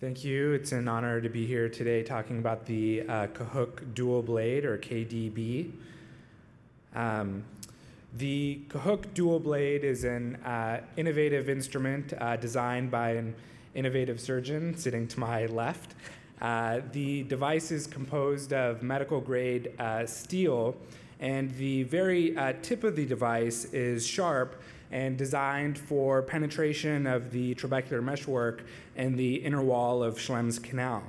Thank you. It's an honor to be here today talking about the uh, Kahook Dual Blade or KDB. Um, the Kahook Dual Blade is an uh, innovative instrument uh, designed by an innovative surgeon sitting to my left. Uh, the device is composed of medical grade uh, steel, and the very uh, tip of the device is sharp and designed for penetration of the trabecular meshwork and the inner wall of Schlemm's canal.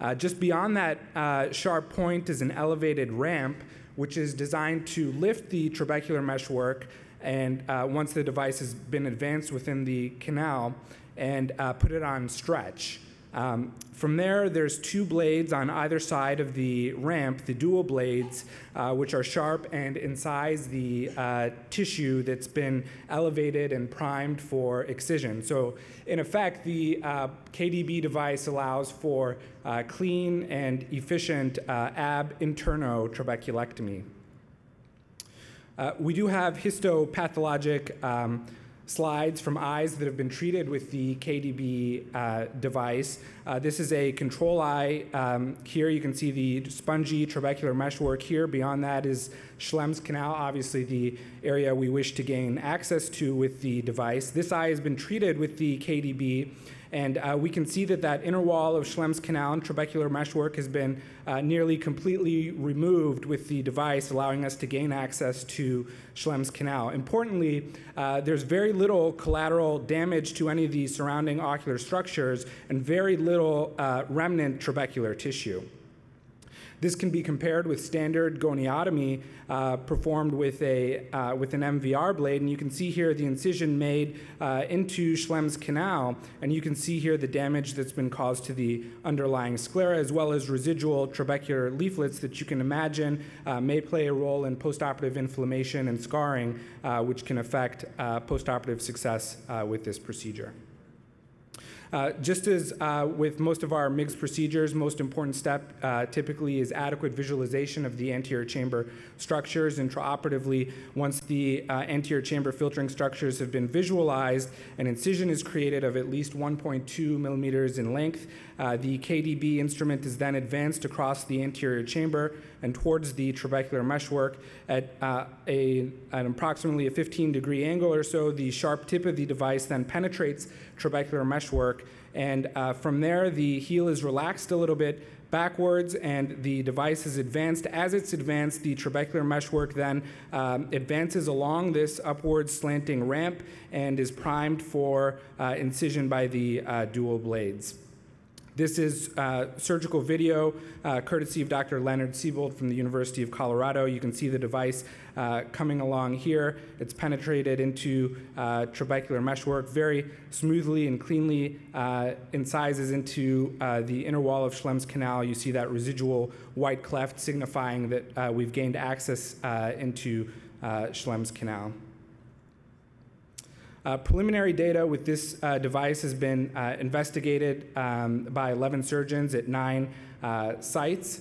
Uh, just beyond that uh, sharp point is an elevated ramp, which is designed to lift the trabecular meshwork and uh, once the device has been advanced within the canal and uh, put it on stretch. Um, from there, there's two blades on either side of the ramp, the dual blades, uh, which are sharp and incise the uh, tissue that's been elevated and primed for excision. So, in effect, the uh, KDB device allows for uh, clean and efficient uh, ab interno trabeculectomy. Uh, we do have histopathologic. Um, slides from eyes that have been treated with the KDB uh, device. Uh, this is a control eye. Um, here you can see the spongy trabecular meshwork. Here beyond that is Schlemm's canal, obviously the area we wish to gain access to with the device. This eye has been treated with the KDB and uh, we can see that that inner wall of Schlemm's canal and trabecular meshwork has been uh, nearly completely removed with the device, allowing us to gain access to Schlemm's canal. Importantly, uh, there's very little collateral damage to any of the surrounding ocular structures and very little uh, remnant trabecular tissue. This can be compared with standard goniotomy uh, performed with, a, uh, with an MVR blade. And you can see here the incision made uh, into Schlemm's canal. And you can see here the damage that's been caused to the underlying sclera, as well as residual trabecular leaflets that you can imagine uh, may play a role in postoperative inflammation and scarring, uh, which can affect uh, postoperative success with this procedure. Uh, just as uh, with most of our MIGS procedures, most important step uh, typically is adequate visualization of the anterior chamber structures. Intraoperatively, once the uh, anterior chamber filtering structures have been visualized, an incision is created of at least 1.2 millimeters in length. Uh, the KDB instrument is then advanced across the anterior chamber and towards the trabecular meshwork at a, an approximately a 15 degree angle or so. The sharp tip of the device then penetrates trabecular meshwork, and uh, from there, the heel is relaxed a little bit backwards and the device is advanced. As it's advanced, the trabecular meshwork then um, advances along this upward slanting ramp and is primed for uh, incision by the uh, dual blades. This is uh, surgical video, uh, courtesy of Dr. Leonard Seibold from the University of Colorado. You can see the device uh, coming along here. It's penetrated into uh, trabecular meshwork very smoothly and cleanly, uh, incises into uh, the inner wall of Schlemm's canal. You see that residual white cleft signifying that we've gained access into Schlemm's canal. Uh, preliminary data with this uh, device has been uh, investigated um, by 11 surgeons at nine uh, sites.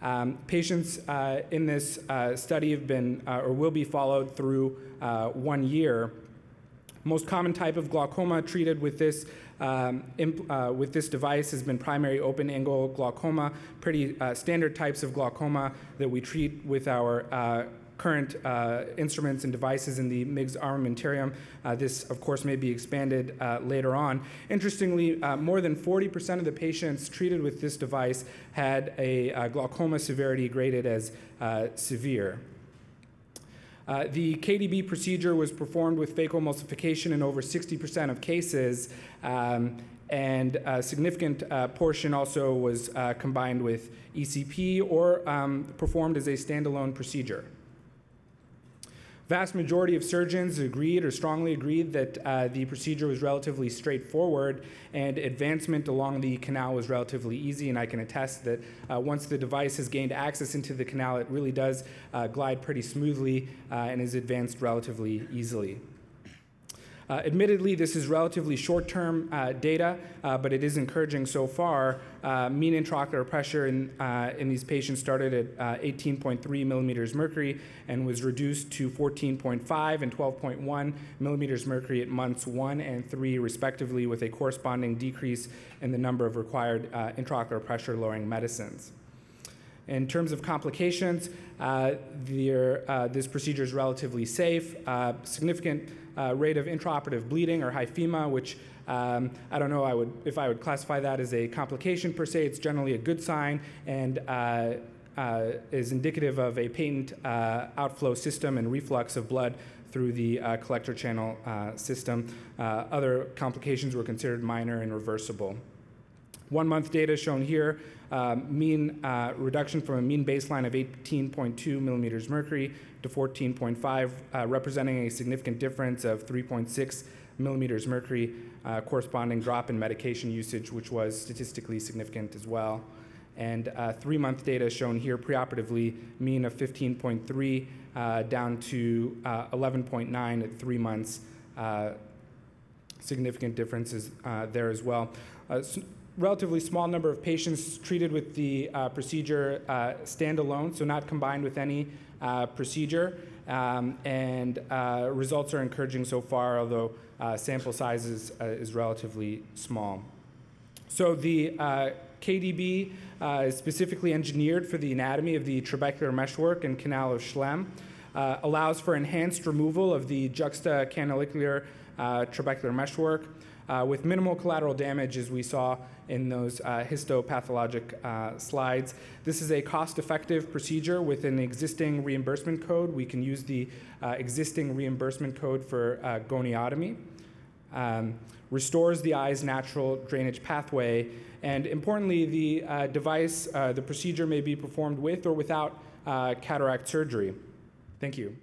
Um, patients uh, in this uh, study have been or will be followed through one year. Most common type of glaucoma treated with this um, imp, with this device has been primary open angle glaucoma, pretty standard types of glaucoma that we treat with our current uh, instruments and devices in the MIGS armamentarium. Uh, this, of course, may be expanded uh, later on. Interestingly, uh, more than 40% of the patients treated with this device had a uh, glaucoma severity graded as uh, severe. the KDB procedure was performed with phacoemulsification in over 60% of cases, um, and a significant uh, portion also was uh, combined with ECP or um, performed as a standalone procedure. Vast majority of surgeons agreed or strongly agreed that uh, the procedure was relatively straightforward and advancement along the canal was relatively easy. And I can attest that uh, once the device has gained access into the canal, it really does uh, glide pretty smoothly uh, and is advanced relatively easily. Uh, admittedly, this is relatively short term uh, data, uh, but it is encouraging so far. Uh, mean intraocular pressure in, uh, in these patients started at uh, 18.3 millimeters mercury and was reduced to 14.5 and 12.1 millimeters mercury at months one and three, respectively, with a corresponding decrease in the number of required intraocular pressure lowering medicines. In terms of complications, uh, uh, this procedure is relatively safe. Uh, significant uh, rate of intraoperative bleeding or hyphema, which um, I don't know I would, if I would classify that as a complication per se. It's generally a good sign and uh, uh, is indicative of a patent outflow system and reflux of blood through the collector channel system. Other complications were considered minor and reversible. One month data shown here, um, mean uh, reduction from a mean baseline of 18.2 millimeters mercury to 14.5, uh, representing a significant difference of 3.6 millimeters mercury, uh, corresponding drop in medication usage, which was statistically significant as well. And uh, three month data shown here preoperatively, mean of 15.3 uh, down to uh, 11.9 at three months. Uh, significant differences uh, there as well. Uh, s- relatively small number of patients treated with the uh, procedure uh, standalone, so not combined with any uh, procedure. Um, and uh, results are encouraging so far, although uh, sample size is, uh, is relatively small. So the KDB is specifically engineered for the anatomy of the trabecular meshwork and canal of Schlemm, allows for enhanced removal of the juxtacanalicular trabecular meshwork uh, with minimal collateral damage, as we saw in those uh, histopathologic uh, slides. This is a cost-effective procedure with an existing reimbursement code. We can use the uh, existing reimbursement code for uh, goniotomy um, restores the eye's natural drainage pathway. And importantly, the uh, device, uh, the procedure may be performed with or without uh, cataract surgery. Thank you.